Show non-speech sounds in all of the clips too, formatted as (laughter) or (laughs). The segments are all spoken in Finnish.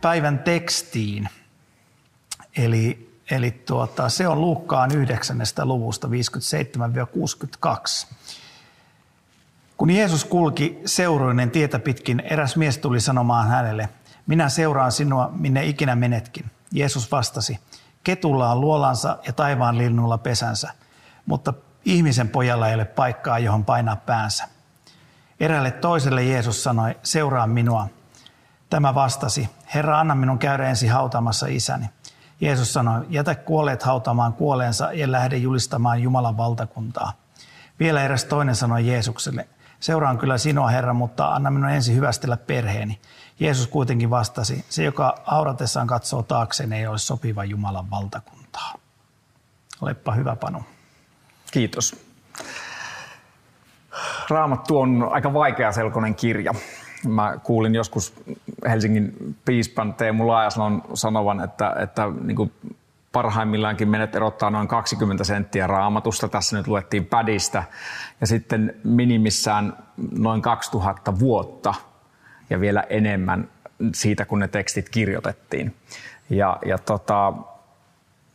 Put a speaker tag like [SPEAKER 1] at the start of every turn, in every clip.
[SPEAKER 1] päivän tekstiin. Eli, eli tuota, se on Luukkaan 9. luvusta 57-62. Kun Jeesus kulki seuroinen tietä pitkin, eräs mies tuli sanomaan hänelle, minä seuraan sinua, minne ikinä menetkin. Jeesus vastasi, ketulla on luolansa ja taivaan linnulla pesänsä, mutta ihmisen pojalla ei ole paikkaa, johon painaa päänsä. Erälle toiselle Jeesus sanoi, seuraa minua. Tämä vastasi, Herra, anna minun käydä ensin hautaamassa isäni. Jeesus sanoi, jätä kuolleet hautaamaan kuoleensa ja lähde julistamaan Jumalan valtakuntaa. Vielä eräs toinen sanoi Jeesukselle, seuraan kyllä sinua Herra, mutta anna minun ensin hyvästellä perheeni. Jeesus kuitenkin vastasi, se joka auratessaan katsoo taakseen ei ole sopiva Jumalan valtakuntaa. Olepa hyvä Panu.
[SPEAKER 2] Kiitos. Raamattu on aika vaikea selkoinen kirja. Mä kuulin joskus Helsingin piispan Teemu Laajaslon sanovan, että, että niin kuin parhaimmillaankin menet erottaa noin 20 senttiä raamatusta. Tässä nyt luettiin pädistä. Ja sitten minimissään noin 2000 vuotta ja vielä enemmän siitä, kun ne tekstit kirjoitettiin. Ja, ja tota,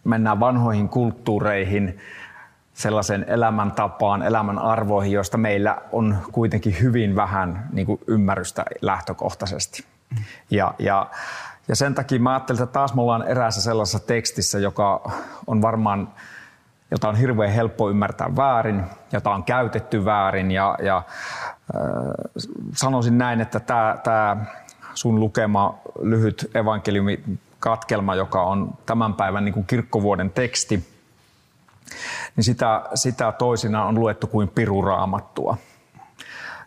[SPEAKER 2] mennään vanhoihin kulttuureihin, sellaisen elämäntapaan, elämän arvoihin, joista meillä on kuitenkin hyvin vähän niin kuin ymmärrystä lähtökohtaisesti. Ja, ja, ja sen takia mä ajattelin, että taas me ollaan eräässä sellaisessa tekstissä, joka on varmaan, jota on hirveän helppo ymmärtää väärin, jota on käytetty väärin. Ja, ja äh, sanoisin näin, että tämä, tämä sun lukema lyhyt evankeliumi katkelma, joka on tämän päivän niin kuin kirkkovuoden teksti, niin sitä, sitä toisina on luettu kuin piruraamattua.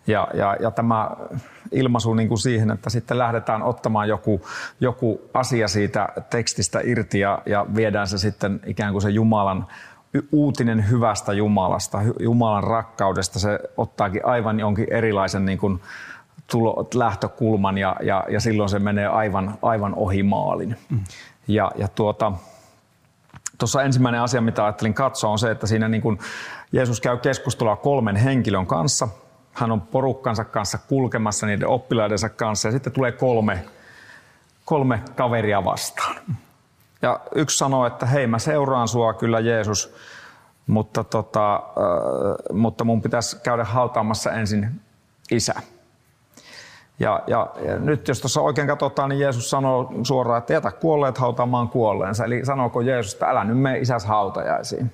[SPEAKER 2] Ja, ja, ja tämä ilmaisu niin kuin siihen, että sitten lähdetään ottamaan joku, joku asia siitä tekstistä irti ja, ja viedään se sitten ikään kuin se Jumalan uutinen hyvästä Jumalasta, Jumalan rakkaudesta, se ottaakin aivan jonkin erilaisen niin kuin tulo, lähtökulman ja, ja, ja silloin se menee aivan, aivan ohi maalin. Mm. Ja, ja tuota, Tuossa ensimmäinen asia, mitä ajattelin katsoa, on se, että siinä niin kuin Jeesus käy keskustelua kolmen henkilön kanssa. Hän on porukkansa kanssa kulkemassa niiden oppilaidensa kanssa ja sitten tulee kolme, kolme kaveria vastaan. Ja yksi sanoo, että hei mä seuraan sua kyllä Jeesus, mutta, tota, äh, mutta mun pitäisi käydä hautaamassa ensin isä. Ja, ja, ja nyt jos tuossa oikein katsotaan, niin Jeesus sanoo suoraan, että jätä kuolleet hautaamaan kuolleensa. Eli sanooko Jeesus, että älä nyt mene isäs hautajaisiin.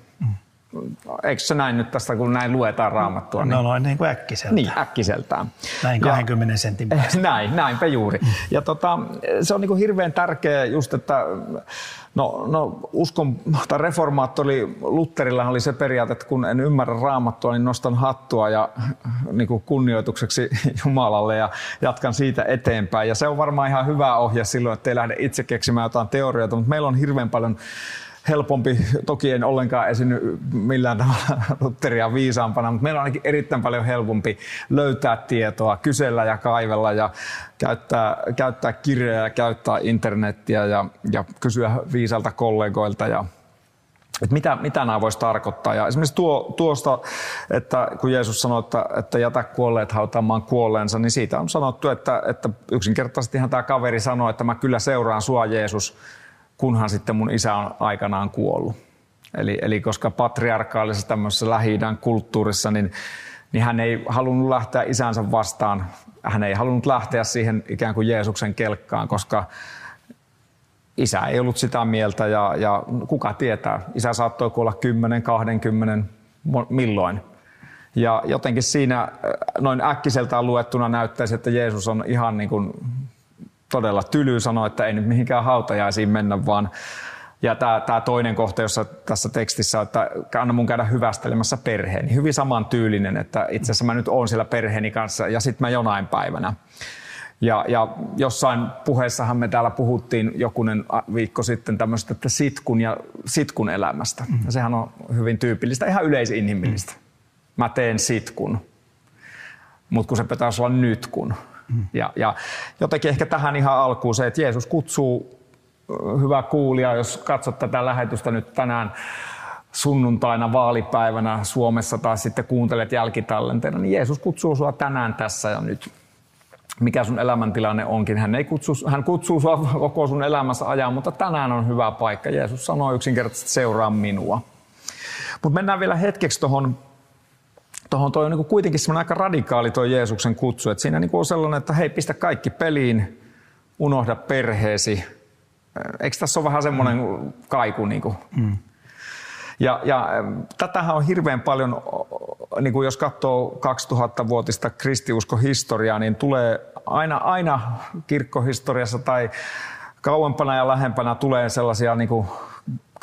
[SPEAKER 2] Eikö se näin nyt tästä, kun näin luetaan raamattua?
[SPEAKER 1] No, no niin kuin äkkiseltään.
[SPEAKER 2] Niin, äkkiseltään.
[SPEAKER 1] Näin 20 ja, sentin päästä. (laughs)
[SPEAKER 2] Näin, näinpä juuri. Ja tota, se on niin kuin hirveän tärkeä just, että No, no uskon, tai reformaattori Lutterilla oli se periaate, että kun en ymmärrä raamattua, niin nostan hattua ja niin kuin kunnioitukseksi (laughs) Jumalalle ja jatkan siitä eteenpäin. Ja se on varmaan ihan hyvä ohje silloin, että ei lähde itse keksimään jotain teorioita, mutta meillä on hirveän paljon helpompi, toki en ollenkaan esiinny millään tavalla Lutteria viisaampana, mutta meillä on ainakin erittäin paljon helpompi löytää tietoa, kysellä ja kaivella ja käyttää, käyttää kirjoja ja käyttää internettiä ja, ja kysyä viisalta kollegoilta ja että mitä, mitä nämä voisi tarkoittaa. Ja esimerkiksi tuo, tuosta, että kun Jeesus sanoi, että, että jätä kuolleet hautaamaan kuolleensa, niin siitä on sanottu, että, että yksinkertaisesti tämä kaveri sanoi, että mä kyllä seuraan sua Jeesus, kunhan sitten mun isä on aikanaan kuollut. Eli, eli koska patriarkaalisessa tämmöisessä lähi kulttuurissa, niin, niin hän ei halunnut lähteä isänsä vastaan. Hän ei halunnut lähteä siihen ikään kuin Jeesuksen kelkkaan, koska isä ei ollut sitä mieltä ja, ja kuka tietää, isä saattoi kuolla 10, 20, milloin. Ja jotenkin siinä noin äkkiseltään luettuna näyttäisi, että Jeesus on ihan niin kuin todella tyly sanoa, että ei nyt mihinkään hautajaisiin mennä, vaan ja tämä, tämä toinen kohta, jossa tässä tekstissä, että anna mun käydä hyvästelemässä perheeni. Hyvin saman tyylinen, että itse asiassa mä nyt oon siellä perheeni kanssa ja sitten mä jonain päivänä. Ja, ja jossain puheessahan me täällä puhuttiin jokunen viikko sitten tämmöistä, että sitkun ja sitkun elämästä. Ja sehän on hyvin tyypillistä, ihan yleisinhimillistä. Mm. Mä teen sitkun, mutta kun se pitäisi olla nyt kun. Ja, ja jotenkin ehkä tähän ihan alkuun se, että Jeesus kutsuu, hyvä kuulija, jos katsot tätä lähetystä nyt tänään sunnuntaina vaalipäivänä Suomessa tai sitten kuuntelet jälkitallenteena, niin Jeesus kutsuu sinua tänään tässä ja nyt mikä sun elämäntilanne onkin. Hän, ei kutsu, hän kutsuu sua koko sun elämässä ajan, mutta tänään on hyvä paikka. Jeesus sanoo yksinkertaisesti, seuraa minua. Mutta mennään vielä hetkeksi tuohon tuohon toi on niin kuitenkin semmoinen aika radikaali tuo Jeesuksen kutsu, että siinä niin on sellainen, että hei, pistä kaikki peliin, unohda perheesi. Eikö tässä ole vähän semmoinen mm. kaiku? Niin kuin? Mm. Ja, ja tätähän on hirveän paljon, niin kuin jos katsoo 2000-vuotista kristiuskohistoriaa, niin tulee aina, aina kirkkohistoriassa tai kauempana ja lähempänä tulee sellaisia niin kuin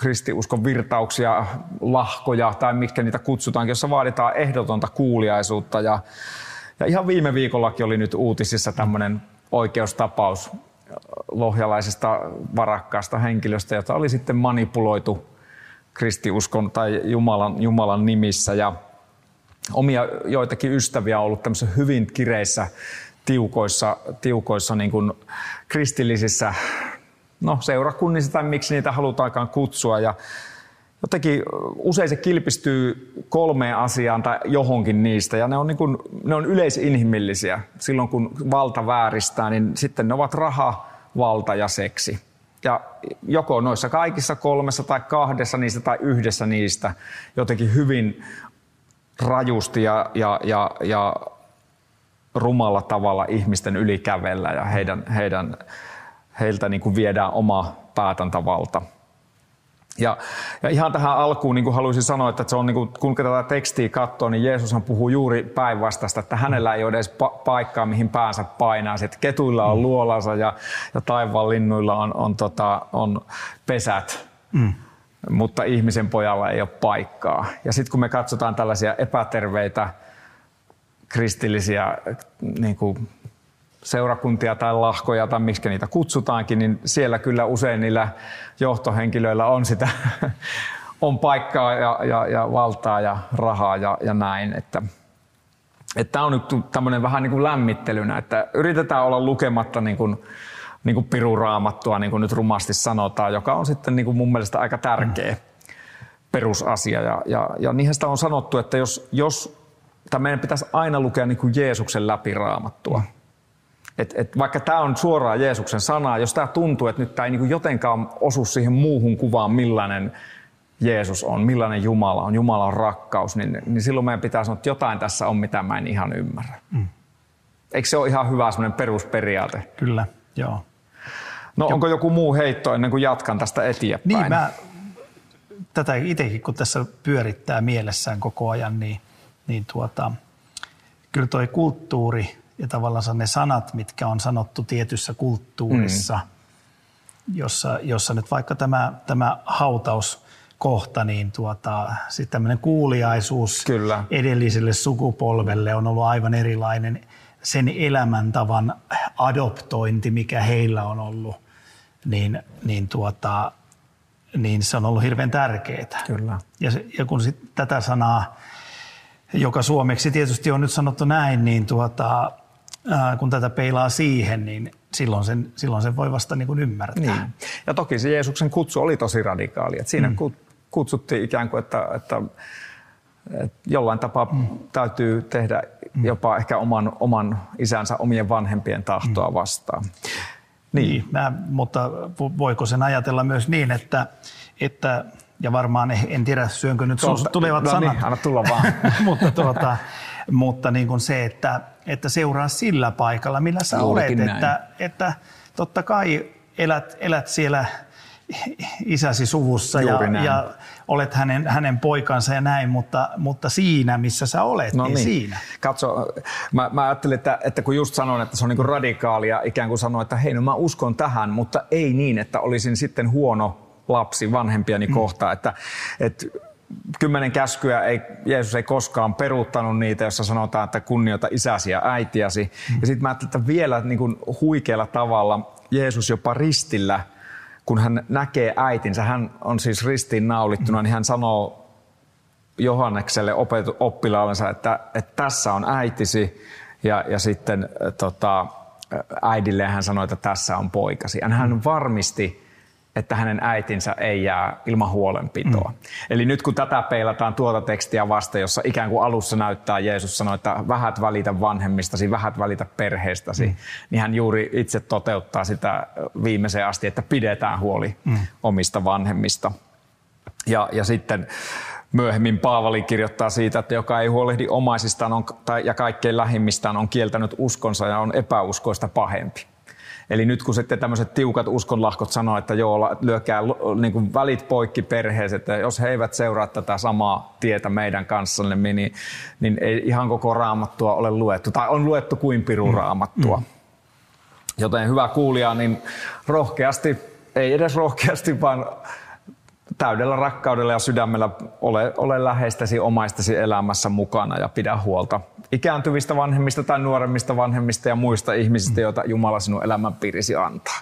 [SPEAKER 2] kristiuskon virtauksia, lahkoja tai mitkä niitä kutsutaankin, jossa vaaditaan ehdotonta kuuliaisuutta. Ja, ja ihan viime viikollakin oli nyt uutisissa tämmöinen oikeustapaus lohjalaisesta varakkaasta henkilöstä, jota oli sitten manipuloitu kristiuskon tai Jumalan, Jumalan nimissä. Ja omia joitakin ystäviä on ollut tämmöisissä hyvin kireissä, tiukoissa, tiukoissa niin kuin kristillisissä no, seurakunnissa tai miksi niitä halutaankaan kutsua. Ja jotenkin usein se kilpistyy kolmeen asiaan tai johonkin niistä, ja ne on, niin kuin, ne on yleisinhimillisiä. Silloin kun valta vääristää, niin sitten ne ovat raha, valta ja seksi. Ja joko noissa kaikissa kolmessa tai kahdessa niistä tai yhdessä niistä jotenkin hyvin rajusti ja, ja, ja, ja rumalla tavalla ihmisten ylikävellä ja heidän, heidän, heiltä niin kuin viedään oma päätäntävalta. Ja, ja ihan tähän alkuun niin kuin haluaisin sanoa, että se on, niin kuin, kun tätä tekstiä katsoo, niin Jeesushan puhuu juuri päinvastaista, että hänellä ei ole edes pa- paikkaa, mihin päänsä painaa. Että ketuilla on mm. luolansa ja, ja taivaan linnuilla on, on, tota, on pesät. Mm mutta ihmisen pojalla ei ole paikkaa. Ja sitten kun me katsotaan tällaisia epäterveitä kristillisiä niin kuin seurakuntia tai lahkoja tai miksi niitä kutsutaankin, niin siellä kyllä usein niillä johtohenkilöillä on sitä (laughs) on paikkaa ja, ja, ja valtaa ja rahaa ja, ja näin. Että, että tämä on nyt tämmöinen vähän niin kuin lämmittelynä, että yritetään olla lukematta niin kuin, niin kuin piruraamattua, niin kuin nyt rumasti sanotaan, joka on sitten niin kuin mun mielestä aika tärkeä perusasia. Ja, ja, ja niinhän sitä on sanottu, että jos, jos tai meidän pitäisi aina lukea niin kuin Jeesuksen läpi raamattua. Et, et vaikka tämä on suoraan Jeesuksen sanaa, jos tämä tuntuu, että nyt tämä ei niin jotenkaan osu siihen muuhun kuvaan, millainen Jeesus on, millainen Jumala on, Jumala on rakkaus, niin, niin silloin meidän pitää sanoa, että jotain tässä on, mitä mä en ihan ymmärrä. Mm. Eikö se ole ihan hyvä semmoinen perusperiaate?
[SPEAKER 1] Kyllä, joo.
[SPEAKER 2] No onko joku muu heitto ennen kuin jatkan tästä eteenpäin?
[SPEAKER 1] Niin, mä tätä itsekin kun tässä pyörittää mielessään koko ajan, niin, niin tuota, kyllä toi kulttuuri ja tavallaan ne sanat, mitkä on sanottu tietyssä kulttuurissa, mm. jossa, jossa nyt vaikka tämä, tämä hautaus kohta, niin tuota, sitten tämmöinen kuuliaisuus Kyllä. edelliselle sukupolvelle on ollut aivan erilainen sen elämäntavan adoptointi, mikä heillä on ollut, niin, niin, tuota, niin se on ollut hirveän tärkeää.
[SPEAKER 2] Kyllä.
[SPEAKER 1] Ja, se, ja kun sit tätä sanaa, joka suomeksi tietysti on nyt sanottu näin, niin tuota, ää, kun tätä peilaa siihen, niin silloin sen, silloin sen voi vasta niin kuin ymmärtää. Niin.
[SPEAKER 2] Ja toki se Jeesuksen kutsu oli tosi radikaali. Että siinä mm. kutsuttiin ikään kuin, että, että, että jollain tapaa mm. täytyy tehdä mm. jopa ehkä oman, oman isänsä omien vanhempien tahtoa mm. vastaan.
[SPEAKER 1] Niin. niin mä, mutta voiko sen ajatella myös niin, että, että ja varmaan en tiedä syönkö nyt Tuolta, tulevat no sanat.
[SPEAKER 2] Niin, anna tulla vaan. (laughs)
[SPEAKER 1] mutta tuota, (laughs) mutta niin kuin se, että, että seuraa sillä paikalla, millä sä Juurikin olet. Että, että totta kai elät, elät siellä isäsi suvussa ja, ja olet hänen, hänen poikansa ja näin, mutta, mutta siinä, missä sä olet, no niin, niin siinä.
[SPEAKER 2] Katso, mä, mä ajattelin, että, että kun just sanoin, että se on niin radikaalia, ikään kuin sanoin, että hei, no mä uskon tähän, mutta ei niin, että olisin sitten huono lapsi vanhempiani mm. kohtaan. Että, että kymmenen käskyä ei, Jeesus ei koskaan peruuttanut niitä, jossa sanotaan, että kunnioita isäsi ja äitiäsi. Ja sitten mä ajattelin, että vielä niin kuin huikealla tavalla Jeesus jopa ristillä, kun hän näkee äitinsä, hän on siis ristiin naulittuna, niin hän sanoo Johannekselle oppilaallensa, että, että tässä on äitisi ja, ja sitten tota, äidille hän sanoi, että tässä on poikasi. Ja hän varmisti, että hänen äitinsä ei jää ilman huolenpitoa. Mm. Eli nyt kun tätä peilataan tuota tekstiä vasta, jossa ikään kuin alussa näyttää Jeesus sanoi, että vähät välitä vanhemmistasi, vähät välitä perheestäsi, mm. niin hän juuri itse toteuttaa sitä viimeiseen asti, että pidetään huoli mm. omista vanhemmista. Ja, ja sitten myöhemmin Paavali kirjoittaa siitä, että joka ei huolehdi omaisistaan on, tai, ja kaikkein lähimmistään on kieltänyt uskonsa ja on epäuskoista pahempi. Eli nyt kun sitten tämmöiset tiukat uskonlahkot sanoo, että joo, lyökää niin kuin välit poikki perheeseen, että jos he eivät seuraa tätä samaa tietä meidän kanssamme, niin, niin ei ihan koko raamattua ole luettu. Tai on luettu kuin piru raamattua. Mm. Joten hyvä kuulija, niin rohkeasti, ei edes rohkeasti, vaan täydellä rakkaudella ja sydämellä ole, ole läheistäsi omaistasi elämässä mukana ja pidä huolta ikääntyvistä vanhemmista tai nuoremmista vanhemmista ja muista ihmisistä, joita Jumala sinun elämänpiirisi antaa.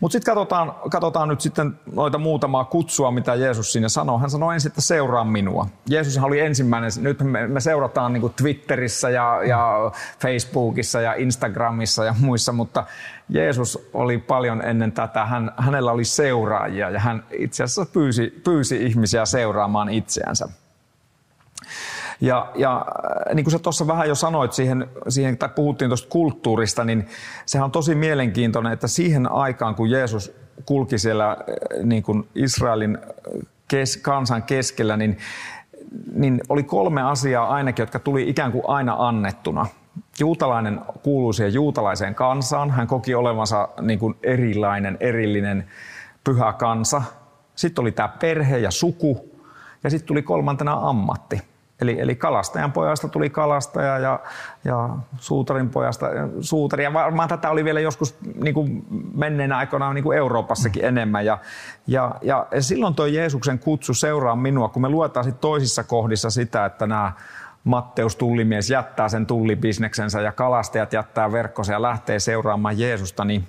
[SPEAKER 2] Mutta sitten katsotaan, katsotaan nyt sitten noita muutamaa kutsua, mitä Jeesus siinä sanoo. Hän sanoi ensin, että seuraa minua. Jeesus oli ensimmäinen, nyt me, me seurataan niin Twitterissä ja, ja Facebookissa ja Instagramissa ja muissa, mutta Jeesus oli paljon ennen tätä. Hän, hänellä oli seuraajia ja hän itse asiassa pyysi, pyysi ihmisiä seuraamaan itseänsä. Ja, ja äh, niin kuin sä tuossa vähän jo sanoit siihen, siihen tai puhuttiin tuosta kulttuurista, niin sehän on tosi mielenkiintoinen, että siihen aikaan, kun Jeesus kulki siellä äh, niin kuin Israelin äh, kes, kansan keskellä, niin, niin oli kolme asiaa ainakin, jotka tuli ikään kuin aina annettuna. Juutalainen kuului siihen juutalaiseen kansaan. Hän koki olevansa niin kuin erilainen, erillinen, pyhä kansa. Sitten oli tämä perhe ja suku. Ja sitten tuli kolmantena ammatti. Eli, eli kalastajan pojasta tuli kalastaja ja, ja suutarin pojasta suutari. Ja varmaan tätä oli vielä joskus niin kuin menneenä aikoina niin kuin Euroopassakin mm. enemmän. Ja, ja, ja silloin tuo Jeesuksen kutsu seuraa minua, kun me luetaan sit toisissa kohdissa sitä, että nämä Matteus tullimies jättää sen tullibisneksensä ja kalastajat jättää verkkonsa ja lähtee seuraamaan Jeesusta, niin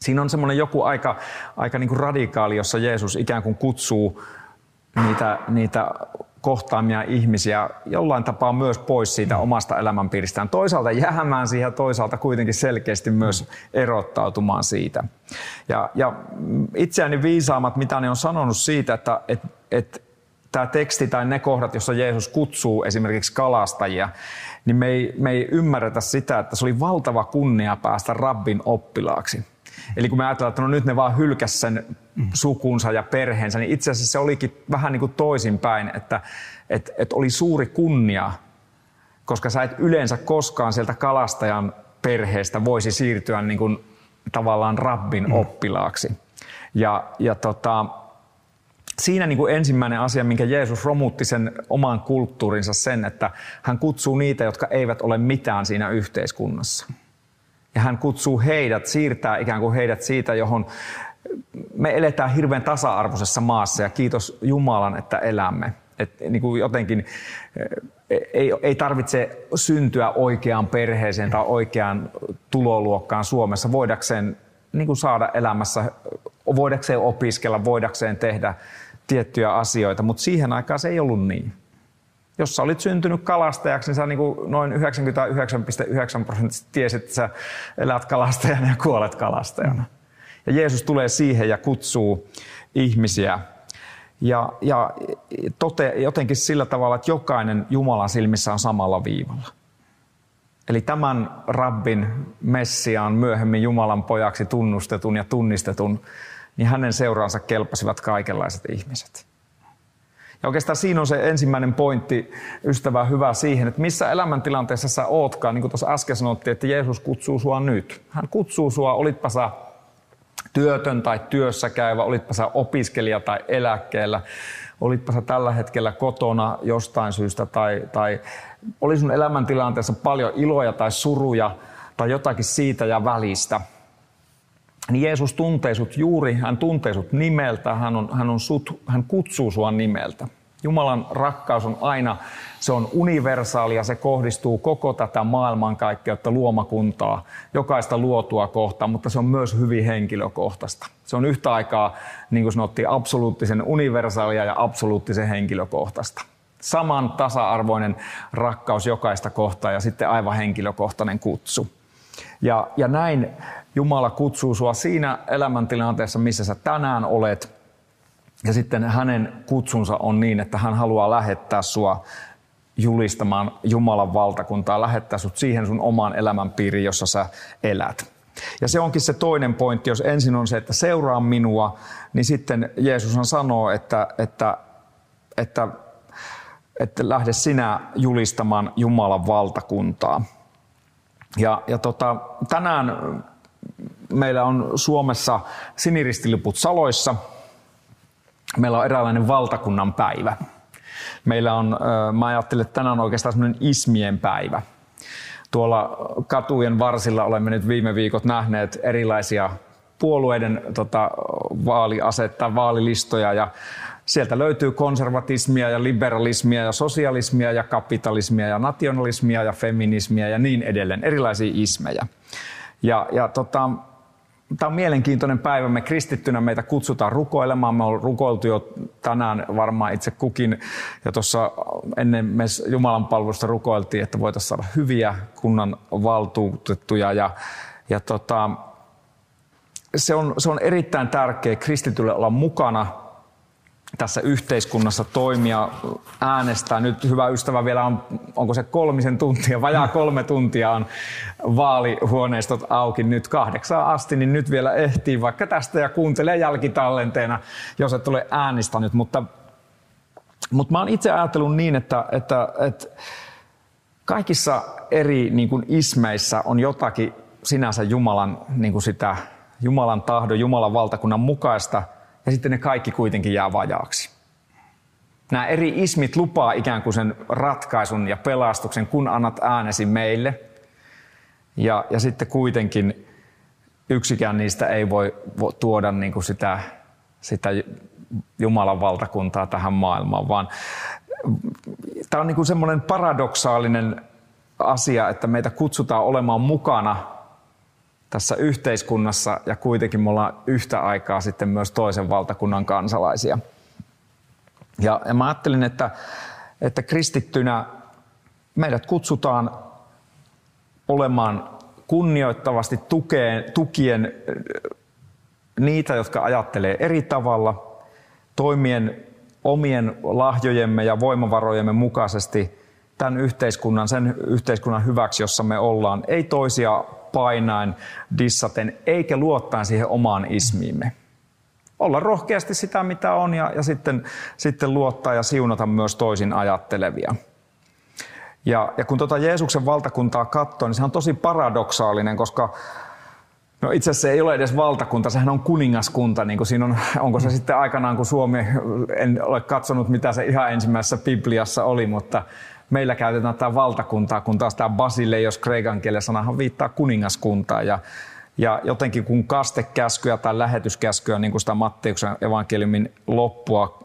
[SPEAKER 2] siinä on semmoinen joku aika, aika niin kuin radikaali, jossa Jeesus ikään kuin kutsuu niitä, niitä kohtaamia ihmisiä jollain tapaa myös pois siitä mm. omasta elämänpiiristään. Toisaalta jäämään siihen, toisaalta kuitenkin selkeästi myös erottautumaan siitä. Ja, ja itseäni viisaamat, mitä ne on sanonut siitä, että et, et, tämä teksti tai ne kohdat, jossa Jeesus kutsuu esimerkiksi kalastajia, niin me ei, me ei ymmärretä sitä, että se oli valtava kunnia päästä rabbin oppilaaksi. Eli kun me ajatellaan, että no nyt ne vaan hylkäs sen sukunsa ja perheensä, niin itse asiassa se olikin vähän niin kuin toisinpäin, että, että, että oli suuri kunnia, koska sä et yleensä koskaan sieltä kalastajan perheestä voisi siirtyä niin kuin tavallaan rabbin mm. oppilaaksi. Ja, ja tota, siinä niin kuin ensimmäinen asia, minkä Jeesus romutti sen oman kulttuurinsa sen, että hän kutsuu niitä, jotka eivät ole mitään siinä yhteiskunnassa. Ja hän kutsuu heidät, siirtää ikään kuin heidät siitä, johon me eletään hirveän tasa-arvoisessa maassa ja kiitos Jumalan, että elämme. Et niin kuin jotenkin eh, ei, ei tarvitse syntyä oikeaan perheeseen tai oikeaan tuloluokkaan Suomessa voidakseen niin kuin saada elämässä, voidakseen opiskella, voidakseen tehdä tiettyjä asioita, mutta siihen aikaan se ei ollut niin. Jos sä olit syntynyt kalastajaksi, niin sä niin kuin noin 99,9 prosenttia tiesit, että sä elät kalastajana ja kuolet kalastajana. Ja Jeesus tulee siihen ja kutsuu ihmisiä ja, ja tote, jotenkin sillä tavalla, että jokainen Jumalan silmissä on samalla viivalla. Eli tämän rabbin Messiaan myöhemmin Jumalan pojaksi tunnustetun ja tunnistetun, niin hänen seuraansa kelpasivat kaikenlaiset ihmiset. Ja oikeastaan siinä on se ensimmäinen pointti, ystävä hyvä siihen, että missä elämäntilanteessa sä ootkaan, niin kuin tuossa äsken sanottiin, että Jeesus kutsuu sua nyt. Hän kutsuu sua, olitpa sä työtön tai työssä käyvä, olitpa sä opiskelija tai eläkkeellä, olitpa sä tällä hetkellä kotona jostain syystä tai, tai oli sun elämäntilanteessa paljon iloja tai suruja tai jotakin siitä ja välistä, Jeesus tuntee sut juuri, hän tuntee sut nimeltä, hän, on, hän, on sut, hän kutsuu sua nimeltä. Jumalan rakkaus on aina, se on universaali ja se kohdistuu koko tätä maailmankaikkeutta, luomakuntaa, jokaista luotua kohtaan, mutta se on myös hyvin henkilökohtaista. Se on yhtä aikaa, niin kuin sanottiin, absoluuttisen universaalia ja absoluuttisen henkilökohtaista. Saman tasa-arvoinen rakkaus jokaista kohtaa ja sitten aivan henkilökohtainen kutsu. Ja, ja näin Jumala kutsuu sua siinä elämäntilanteessa, missä sä tänään olet – ja sitten hänen kutsunsa on niin, että hän haluaa lähettää sua julistamaan Jumalan valtakuntaa, lähettää sut siihen sun omaan elämänpiiriin, jossa sä elät. Ja se onkin se toinen pointti, jos ensin on se, että seuraa minua, niin sitten Jeesus sanoo, että, että, että, että lähde sinä julistamaan Jumalan valtakuntaa. Ja, ja tota, tänään meillä on Suomessa siniristiliput saloissa – meillä on eräänlainen valtakunnan päivä. Meillä on, mä ajattelen, että tänään on oikeastaan semmoinen ismien päivä. Tuolla katujen varsilla olemme nyt viime viikot nähneet erilaisia puolueiden tota, vaaliasetta, vaalilistoja ja sieltä löytyy konservatismia ja liberalismia ja sosialismia ja kapitalismia ja nationalismia ja feminismia ja niin edelleen, erilaisia ismejä. Ja, ja tota, Tämä on mielenkiintoinen päivä. Me kristittynä meitä kutsutaan rukoilemaan. Me on rukoiltu jo tänään varmaan itse kukin. Ja tuossa ennen me Jumalan palvelusta rukoiltiin, että voitaisiin saada hyviä kunnan valtuutettuja. Ja, ja tota, se, on, se on erittäin tärkeä kristitylle olla mukana tässä yhteiskunnassa toimia, äänestää. Nyt hyvä ystävä vielä on, onko se kolmisen tuntia, vajaa kolme tuntia on vaalihuoneistot auki nyt kahdeksaan asti, niin nyt vielä ehtii vaikka tästä ja kuuntelee jälkitallenteena, jos et ole äänestänyt. Mutta, mutta mä oon itse ajatellut niin, että, että, että kaikissa eri niin kuin ismeissä on jotakin sinänsä Jumalan, niin kuin sitä, Jumalan tahdon, Jumalan valtakunnan mukaista – ja sitten ne kaikki kuitenkin jää vajaaksi. Nämä eri ismit lupaa ikään kuin sen ratkaisun ja pelastuksen, kun annat äänesi meille. Ja, ja sitten kuitenkin yksikään niistä ei voi tuoda niin kuin sitä, sitä Jumalan valtakuntaa tähän maailmaan, vaan tämä on niin kuin semmoinen paradoksaalinen asia, että meitä kutsutaan olemaan mukana tässä yhteiskunnassa ja kuitenkin me ollaan yhtä aikaa sitten myös toisen valtakunnan kansalaisia. Ja, ja mä ajattelin, että, että kristittynä meidät kutsutaan olemaan kunnioittavasti tukeen, tukien niitä, jotka ajattelee eri tavalla, toimien omien lahjojemme ja voimavarojemme mukaisesti tämän yhteiskunnan, sen yhteiskunnan hyväksi, jossa me ollaan, ei toisia painaen, dissaten, eikä luottaen siihen omaan ismiimme. Olla rohkeasti sitä, mitä on, ja, ja sitten, sitten luottaa ja siunata myös toisin ajattelevia. Ja, ja kun tuota Jeesuksen valtakuntaa katsoo, niin se on tosi paradoksaalinen, koska No itse asiassa ei ole edes valtakunta, sehän on kuningaskunta. Niin kuin siinä on, onko se sitten aikanaan, kun Suomi, en ole katsonut mitä se ihan ensimmäisessä Bibliassa oli, mutta meillä käytetään tämä valtakuntaa, kun taas tämä basile, jos kreikan kielen sanahan viittaa kuningaskuntaa. Ja, ja jotenkin kun kastekäskyä tai lähetyskäskyä, niin kuin sitä Matteuksen evankeliumin loppua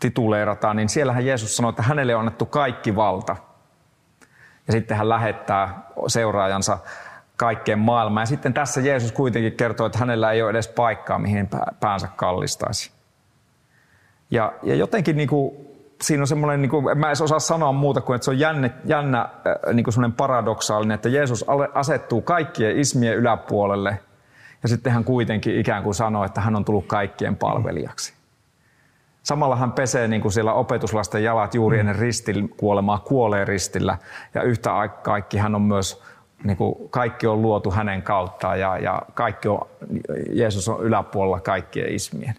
[SPEAKER 2] tituleerataan, niin siellähän Jeesus sanoi, että hänelle on annettu kaikki valta. Ja sitten hän lähettää seuraajansa kaikkeen maailmaan. Ja sitten tässä Jeesus kuitenkin kertoo, että hänellä ei ole edes paikkaa, mihin päänsä kallistaisi. Ja, ja jotenkin niin kuin siinä on semmoinen, niin kuin, mä en osaa sanoa muuta kuin, että se on jännä, jännä äh, niin kuin semmoinen paradoksaalinen, että Jeesus asettuu kaikkien ismien yläpuolelle. Ja sitten hän kuitenkin ikään kuin sanoo, että hän on tullut kaikkien palvelijaksi. Samalla hän pesee niin kuin siellä opetuslasten jalat juuri ennen kuolemaa, kuolee ristillä. Ja yhtä aikaa kaikki hän on myös niin kuin kaikki on luotu hänen kauttaan ja, ja kaikki on, Jeesus on yläpuolella kaikkien ismien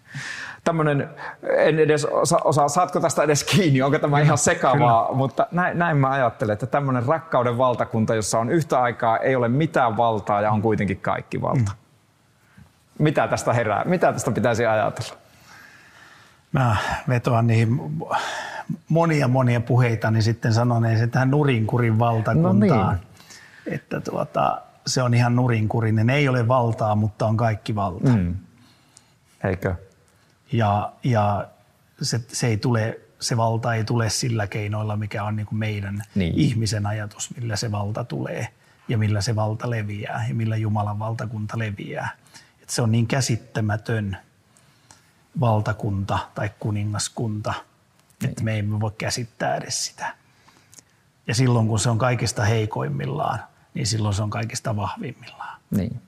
[SPEAKER 2] tämmöinen, en edes osaa, osaa, saatko tästä edes kiinni, onko tämä ihan sekavaa, Kyllä. mutta näin, näin mä ajattelen, että tämmöinen rakkauden valtakunta, jossa on yhtä aikaa, ei ole mitään valtaa ja on kuitenkin kaikki valta. Mm. Mitä tästä herää? Mitä tästä pitäisi ajatella?
[SPEAKER 1] Mä vetoan niihin monia monia puheita, niin sitten sanoneeseen tähän nurinkurin valtakuntaan. No niin. Että tuota, se on ihan nurinkurinen. Ei ole valtaa, mutta on kaikki valta. Mm.
[SPEAKER 2] Eikö?
[SPEAKER 1] ja, ja se, se ei tule se valta ei tule sillä keinoilla, mikä on niin kuin meidän niin. ihmisen ajatus, millä se valta tulee ja millä se valta leviää ja millä Jumalan valtakunta leviää. Et se on niin käsittämätön valtakunta tai kuningaskunta, niin. että me emme voi käsittää edes sitä. Ja silloin kun se on kaikista heikoimmillaan, niin silloin se on kaikista vahvimmillaan.
[SPEAKER 2] Niin.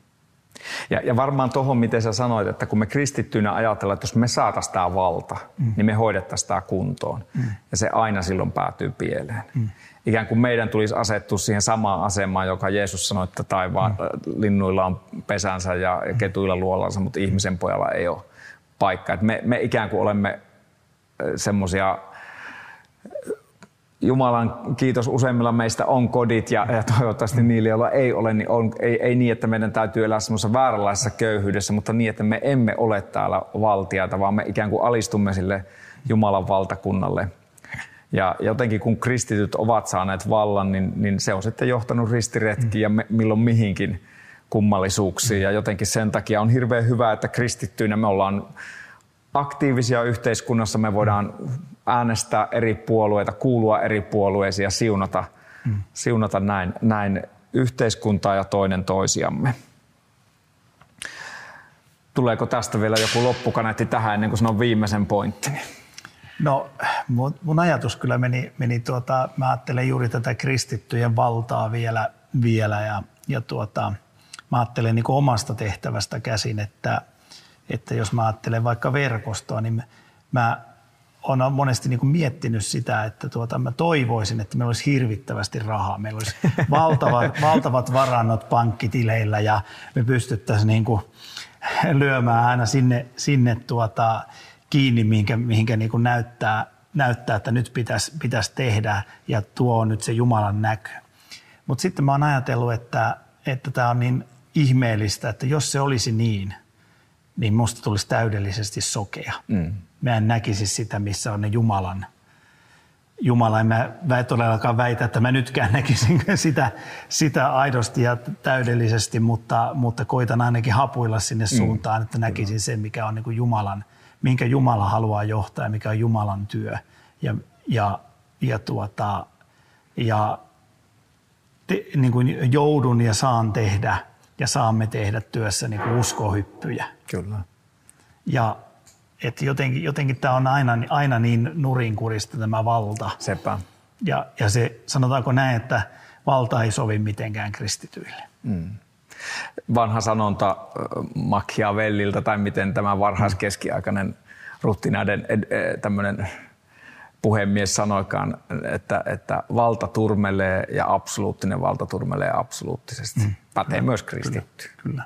[SPEAKER 2] Ja, ja varmaan tuohon, miten sä sanoit, että kun me kristittyinä ajatellaan, että jos me saataisiin tämä valta, mm. niin me hoidettaisiin tämä kuntoon. Mm. Ja se aina silloin päätyy pieleen. Mm. Ikään kuin meidän tulisi asettua siihen samaan asemaan, joka Jeesus sanoi, että taivaan mm. linnuilla on pesänsä ja ketuilla luolansa, mutta ihmisen pojalla ei ole paikkaa. Me, me ikään kuin olemme semmoisia Jumalan kiitos useimmilla meistä on kodit ja, ja toivottavasti niillä, joilla ei ole, niin on, ei, ei niin, että meidän täytyy elää semmoisessa vääränlaisessa köyhyydessä, mutta niin, että me emme ole täällä valtiaita, vaan me ikään kuin alistumme sille Jumalan valtakunnalle. Ja jotenkin kun kristityt ovat saaneet vallan, niin, niin se on sitten johtanut ristiretkiin ja me, milloin mihinkin kummallisuuksiin. Ja jotenkin sen takia on hirveän hyvä, että kristittyinä me ollaan aktiivisia yhteiskunnassa, me voidaan äänestää eri puolueita, kuulua eri puolueisiin ja siunata, mm. siunata näin, näin yhteiskuntaa ja toinen toisiamme. Tuleeko tästä vielä joku loppukaneetti tähän ennen kuin sanon viimeisen pointtini?
[SPEAKER 1] No mun, mun ajatus kyllä meni, meni tuota, mä ajattelen juuri tätä kristittyjen valtaa vielä, vielä ja, ja tuota, mä ajattelen niin omasta tehtävästä käsin, että, että jos mä ajattelen vaikka verkostoa, niin mä olen monesti niin kuin miettinyt sitä, että tuota, mä toivoisin, että meillä olisi hirvittävästi rahaa. Meillä olisi (laughs) valtavat, valtavat varannot pankkitileillä ja me pystyttäisiin niin kuin lyömään aina sinne, sinne tuota, kiinni, mihinkä, mihinkä niin kuin näyttää, näyttää, että nyt pitäisi, pitäisi tehdä ja tuo on nyt se Jumalan näkö. Mutta sitten mä oon ajatellut, että, että tämä on niin ihmeellistä, että jos se olisi niin, niin musta tulisi täydellisesti sokea. Mm mä en näkisi sitä, missä on ne Jumalan. Jumala, en mä, todellakaan väitä, että mä nytkään näkisin (laughs) sitä, sitä aidosti ja täydellisesti, mutta, mutta koitan ainakin hapuilla sinne mm. suuntaan, että näkisin sen, mikä on niin kuin Jumalan, minkä Jumala haluaa johtaa ja mikä on Jumalan työ. Ja, ja, ja, tuota, ja te, niin kuin joudun ja saan tehdä ja saamme tehdä työssä niin kuin uskohyppyjä.
[SPEAKER 2] Kyllä.
[SPEAKER 1] Ja että jotenkin, jotenkin tämä on aina, aina niin nurinkurista tämä valta.
[SPEAKER 2] Sepä.
[SPEAKER 1] Ja, ja se, sanotaanko näin, että valta ei sovi mitenkään kristityille. Mm.
[SPEAKER 2] Vanha sanonta Machiavellilta tai miten tämä varhaiskeskiaikainen ruttinaiden tämmöinen puhemies sanoikaan, että, että valta turmelee ja absoluuttinen valta turmelee absoluuttisesti. Mm. Pätee kyllä, myös kristitty.
[SPEAKER 1] Kyllä, kyllä.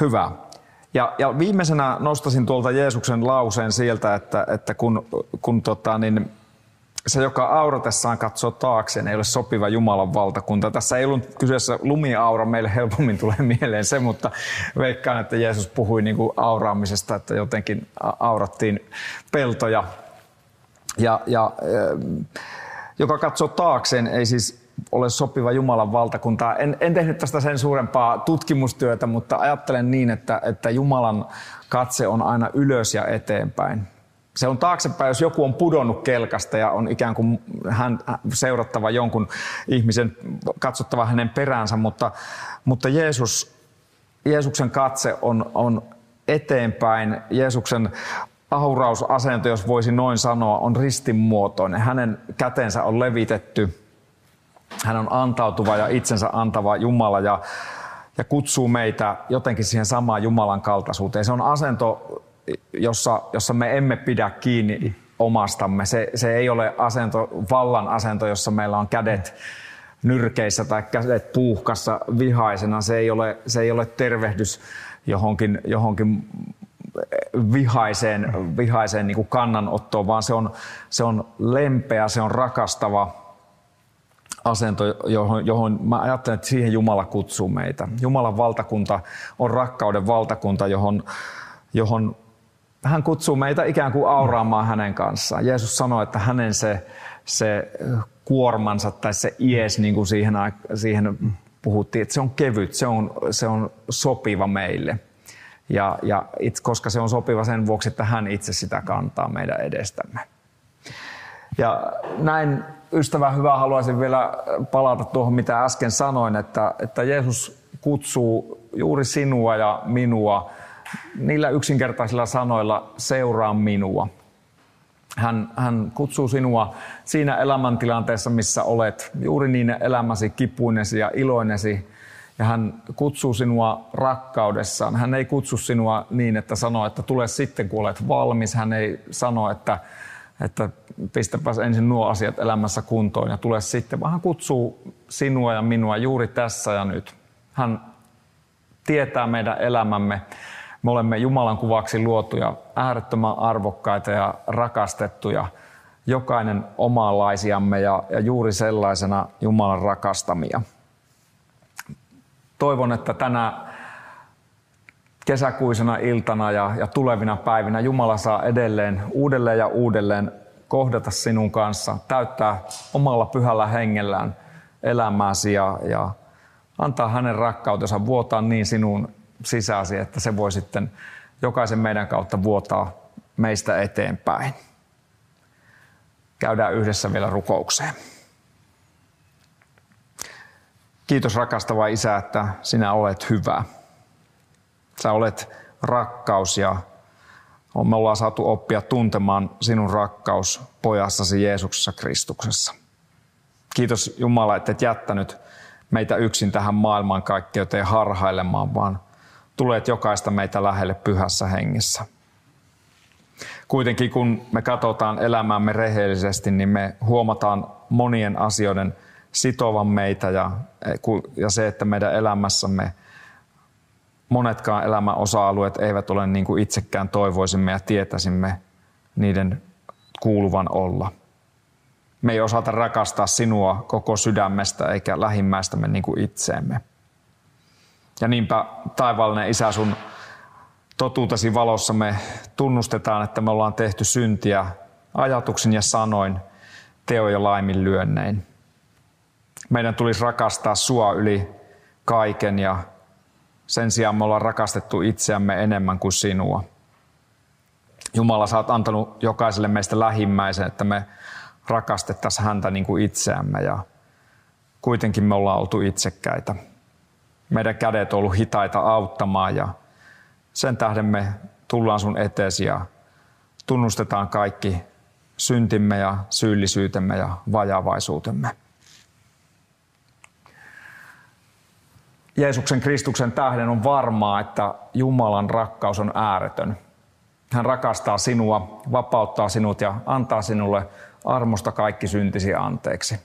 [SPEAKER 2] Hyvä. Ja, ja viimeisenä nostasin tuolta Jeesuksen lauseen sieltä, että, että kun, kun tota, niin se, joka auratessaan katsoo taakseen, ei ole sopiva Jumalan valtakunta. Tässä ei ollut kyseessä lumiaura, meille helpommin tulee (laughs) mieleen se, mutta veikkaan, että Jeesus puhui niin kuin auraamisesta, että jotenkin aurattiin peltoja. Ja, ja, joka katsoo taakseen, ei siis ole sopiva Jumalan valtakunta. En, en tehnyt tästä sen suurempaa tutkimustyötä, mutta ajattelen niin, että, että Jumalan katse on aina ylös ja eteenpäin. Se on taaksepäin, jos joku on pudonnut kelkasta ja on ikään kuin hän seurattava jonkun ihmisen, katsottava hänen peräänsä, mutta, mutta Jeesus, Jeesuksen katse on, on eteenpäin. Jeesuksen aurausasento, jos voisi noin sanoa, on ristinmuotoinen. Hänen kätensä on levitetty – hän on antautuva ja itsensä antava Jumala ja, ja kutsuu meitä jotenkin siihen samaan Jumalan kaltaisuuteen. Se on asento, jossa, jossa me emme pidä kiinni omastamme. Se, se ei ole asento, vallan asento, jossa meillä on kädet nyrkeissä tai kädet puuhkassa vihaisena. Se ei ole, se ei ole tervehdys johonkin, johonkin vihaiseen, vihaiseen niin kuin kannanottoon, vaan se on, se on lempeä, se on rakastava, asento, johon, johon mä ajattelen, että siihen Jumala kutsuu meitä. Jumalan valtakunta on rakkauden valtakunta, johon, johon hän kutsuu meitä ikään kuin auraamaan hänen kanssaan. Jeesus sanoi, että hänen se, se kuormansa tai se ies, niin kuin siihen, siihen puhuttiin, että se on kevyt, se on, se on sopiva meille. Ja, ja it, koska se on sopiva sen vuoksi, että hän itse sitä kantaa meidän edestämme. Ja näin ystävä hyvä haluaisin vielä palata tuohon, mitä äsken sanoin, että, että Jeesus kutsuu juuri sinua ja minua niillä yksinkertaisilla sanoilla seuraa minua. Hän, hän kutsuu sinua siinä elämäntilanteessa, missä olet, juuri niin elämäsi kipuinesi ja iloinesi. Ja hän kutsuu sinua rakkaudessaan. Hän ei kutsu sinua niin, että sanoo, että tule sitten, kun olet valmis. Hän ei sano, että, että pistäpäs ensin nuo asiat elämässä kuntoon ja tule sitten, vaan hän kutsuu sinua ja minua juuri tässä ja nyt. Hän tietää meidän elämämme. Me olemme Jumalan kuvaksi luotuja, äärettömän arvokkaita ja rakastettuja, jokainen omanlaisiamme ja, ja juuri sellaisena Jumalan rakastamia. Toivon, että tänä kesäkuisena iltana ja, ja tulevina päivinä Jumala saa edelleen uudelleen ja uudelleen kohdata sinun kanssa, täyttää omalla pyhällä hengellään elämääsi ja, ja antaa hänen rakkautensa vuotaa niin sinun sisäsi, että se voi sitten jokaisen meidän kautta vuotaa meistä eteenpäin. Käydään yhdessä vielä rukoukseen. Kiitos rakastava Isä, että sinä olet hyvä. Sä olet rakkaus ja me ollaan saatu oppia tuntemaan sinun rakkaus pojassasi Jeesuksessa Kristuksessa. Kiitos Jumala, että et jättänyt meitä yksin tähän maailmankaikkeuteen harhailemaan, vaan tulet jokaista meitä lähelle pyhässä hengessä. Kuitenkin kun me katsotaan elämäämme rehellisesti, niin me huomataan monien asioiden sitovan meitä ja, ja se, että meidän elämässämme monetkaan elämän osa-alueet eivät ole niin kuin itsekään toivoisimme ja tietäisimme niiden kuuluvan olla. Me ei osata rakastaa sinua koko sydämestä eikä lähimmäistämme niin kuin itseemme. Ja niinpä taivaallinen Isä sun totuutesi valossa me tunnustetaan, että me ollaan tehty syntiä ajatuksin ja sanoin, teo ja laiminlyönnein. Meidän tulisi rakastaa sua yli kaiken ja sen sijaan me ollaan rakastettu itseämme enemmän kuin sinua. Jumala, sä oot antanut jokaiselle meistä lähimmäisen, että me rakastettaisiin häntä niin kuin itseämme ja kuitenkin me ollaan oltu itsekkäitä. Meidän kädet on ollut hitaita auttamaan ja sen tähden me tullaan sun eteesi ja tunnustetaan kaikki syntimme ja syyllisyytemme ja vajavaisuutemme. Jeesuksen Kristuksen tähden on varmaa, että Jumalan rakkaus on ääretön. Hän rakastaa sinua, vapauttaa sinut ja antaa sinulle armosta kaikki syntisi anteeksi.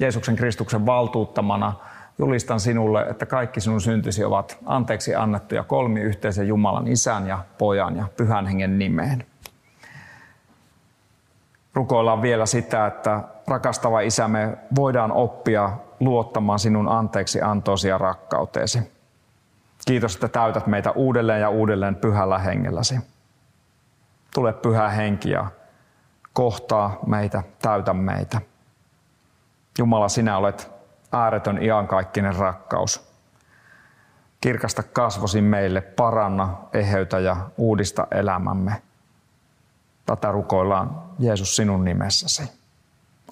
[SPEAKER 2] Jeesuksen Kristuksen valtuuttamana julistan sinulle, että kaikki sinun syntisi ovat anteeksi annettuja kolmi yhteisen Jumalan isän ja pojan ja pyhän hengen nimeen. Rukoillaan vielä sitä, että rakastava isä, me voidaan oppia luottamaan sinun anteeksi antoisi ja rakkauteesi. Kiitos, että täytät meitä uudelleen ja uudelleen pyhällä hengelläsi. Tule pyhä henki ja kohtaa meitä, täytä meitä. Jumala, sinä olet ääretön iankaikkinen rakkaus. Kirkasta kasvosi meille, paranna, eheytä ja uudista elämämme. Tätä rukoillaan Jeesus sinun nimessäsi.